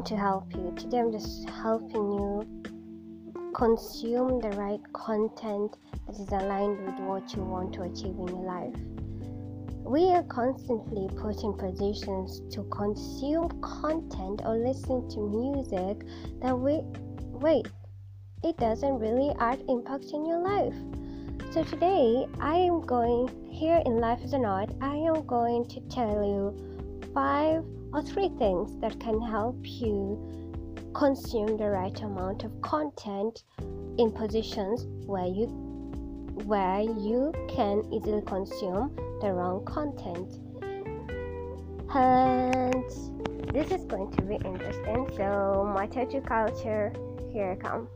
want to help you. Today I'm just helping you consume the right content that is aligned with what you want to achieve in your life. We are constantly put in positions to consume content or listen to music that we wait, it doesn't really add impact in your life. So today I am going here in Life is an Art, I am going to tell you five or three things that can help you consume the right amount of content in positions where you where you can easily consume the wrong content. And this is going to be interesting. So matatu culture here I come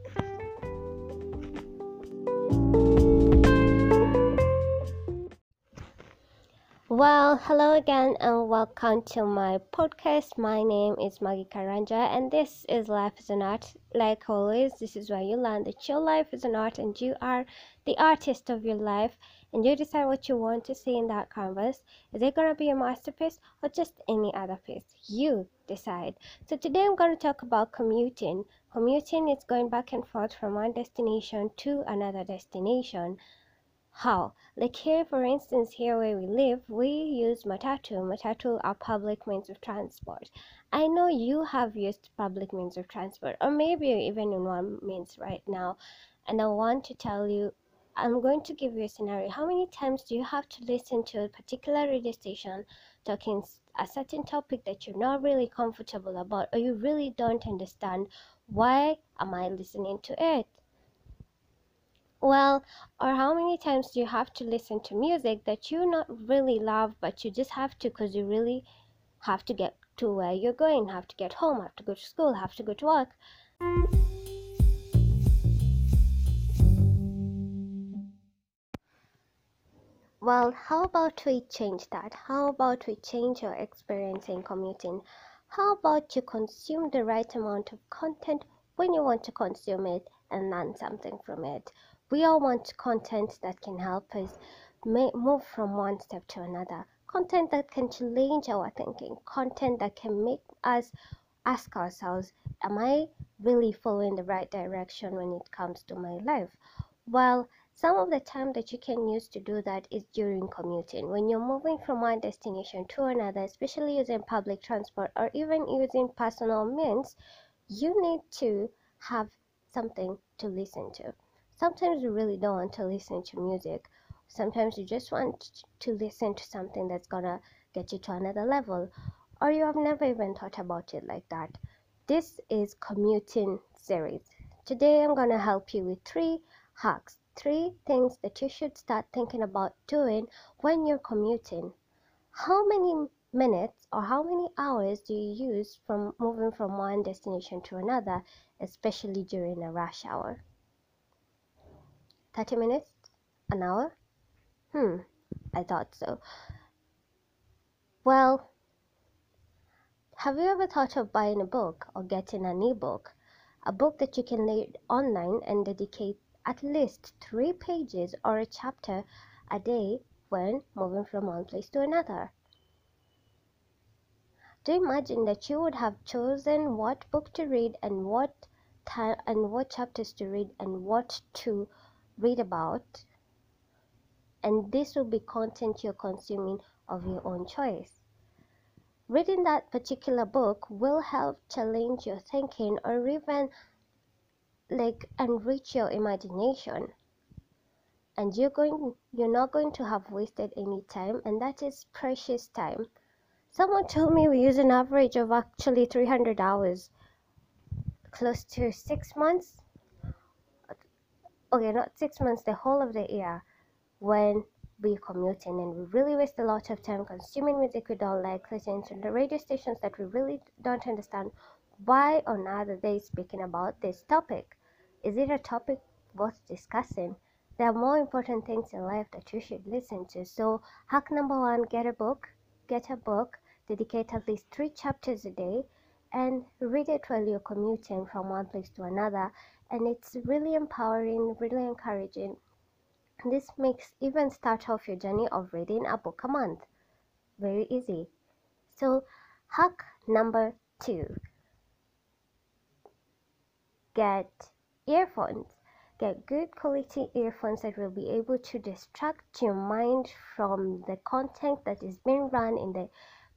Well, hello again and welcome to my podcast. My name is Maggie Karanja and this is Life is an Art. Like always, this is where you learn that your life is an art and you are the artist of your life and you decide what you want to see in that canvas. Is it going to be a masterpiece or just any other piece? You decide. So today I'm going to talk about commuting. Commuting is going back and forth from one destination to another destination how? Like here for instance here where we live we use matatu. Matatu are public means of transport. I know you have used public means of transport or maybe even in one means right now. And i want to tell you i'm going to give you a scenario. How many times do you have to listen to a particular radio station talking a certain topic that you're not really comfortable about or you really don't understand? Why am i listening to it well, or how many times do you have to listen to music that you not really love, but you just have to because you really have to get to where you're going, have to get home, have to go to school, have to go to work. Well, how about we change that? How about we change your experience in commuting? How about you consume the right amount of content when you want to consume it and learn something from it? We all want content that can help us move from one step to another. Content that can challenge our thinking. Content that can make us ask ourselves, Am I really following the right direction when it comes to my life? Well, some of the time that you can use to do that is during commuting. When you're moving from one destination to another, especially using public transport or even using personal means, you need to have something to listen to. Sometimes you really don't want to listen to music. Sometimes you just want to listen to something that's gonna get you to another level, or you have never even thought about it like that. This is commuting series. Today I'm gonna help you with three hacks, three things that you should start thinking about doing when you're commuting. How many minutes or how many hours do you use from moving from one destination to another, especially during a rush hour? 30 minutes? An hour? Hmm, I thought so. Well, have you ever thought of buying a book or getting an ebook? A book that you can read online and dedicate at least three pages or a chapter a day when moving from one place to another. Do you imagine that you would have chosen what book to read and what time and what chapters to read and what to read about and this will be content you're consuming of your own choice. Reading that particular book will help challenge your thinking or even like enrich your imagination. And you're going you're not going to have wasted any time and that is precious time. Someone told me we use an average of actually 300 hours close to 6 months okay not six months the whole of the year when we're commuting and we really waste a lot of time consuming music we don't like listening to the radio stations that we really don't understand why on earth are they speaking about this topic. Is it a topic worth discussing? There are more important things in life that you should listen to. So hack number one get a book get a book dedicate at least three chapters a day and read it while you're commuting from one place to another and it's really empowering, really encouraging. This makes even start off your journey of reading a book a month very easy. So, hack number two get earphones get good quality earphones that will be able to distract your mind from the content that is being run in the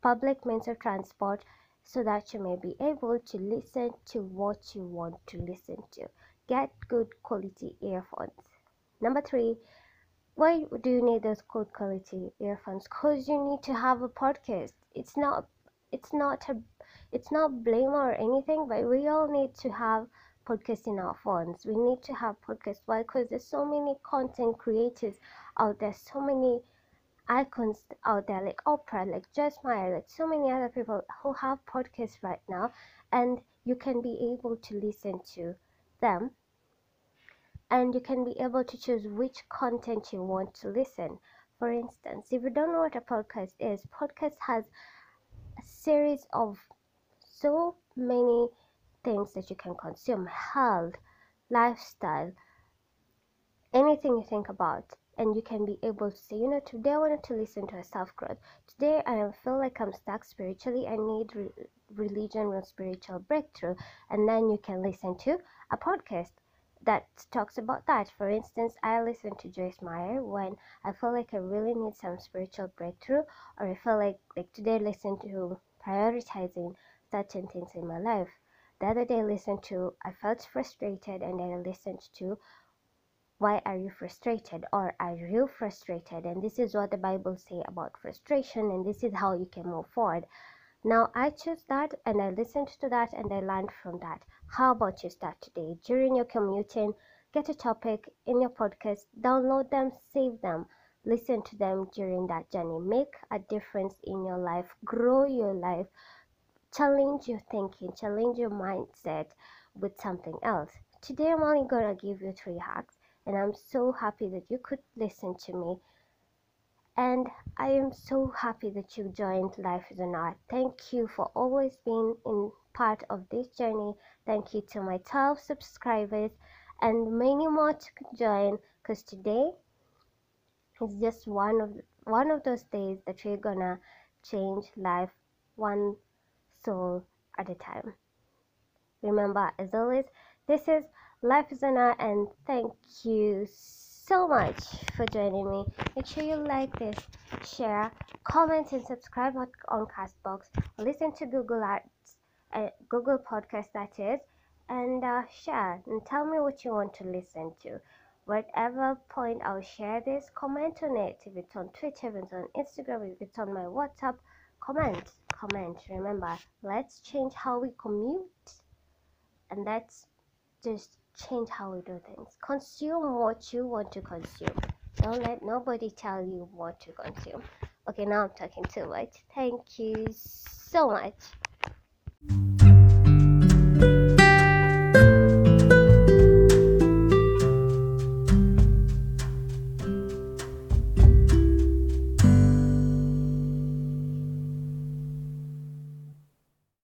public means of transport so that you may be able to listen to what you want to listen to get good quality earphones number three why do you need those good quality earphones because you need to have a podcast it's not it's not a it's not blame or anything but we all need to have podcasts in our phones. We need to have podcasts. Why? Because there's so many content creators out there, so many icons out there like Oprah, like Joyce Meyer, like so many other people who have podcasts right now, and you can be able to listen to them and you can be able to choose which content you want to listen. For instance, if you don't know what a podcast is, podcast has a series of so many things that you can consume health, lifestyle, anything you think about. And you can be able to say, you know, today I wanted to listen to a self growth. Today I feel like I'm stuck spiritually. I need re- religion with spiritual breakthrough. And then you can listen to a podcast that talks about that. For instance, I listen to Joyce Meyer when I feel like I really need some spiritual breakthrough, or I feel like like today I listen to prioritizing certain things in my life. The other day I listened to I felt frustrated and then I listened to why are you frustrated? Or are you frustrated? And this is what the bible say about frustration and this is how you can move forward. Now i chose that and i listened to that and i learned from that. How about you start today? During your commuting get a topic in your podcast download them save them listen to them during that journey. Make a difference in your life grow your life challenge your thinking, challenge your mindset with something else. Today, I'm only gonna give you three hacks, and I'm so happy that you could listen to me. And I am so happy that you joined Life is an Art. Thank you for always being in part of this journey. Thank you to my 12 subscribers and many more to join because today is just one of one of those days that we're gonna change life one soul at a time. Remember, as always, this is Life is an Art, and thank you so much for joining me. Make sure you like this, share, comment, and subscribe on Castbox. Listen to Google Arts, uh, Google Podcast, that is, and uh, share and tell me what you want to listen to. Whatever point I'll share this, comment on it. If it's on Twitter, if it's on Instagram, if it's on my WhatsApp, comment comment remember let's change how we commute and let's just change how we do things. Consume what you want to consume. Don't let nobody tell you what to consume. Okay, now I'm talking too much. Thank you so much.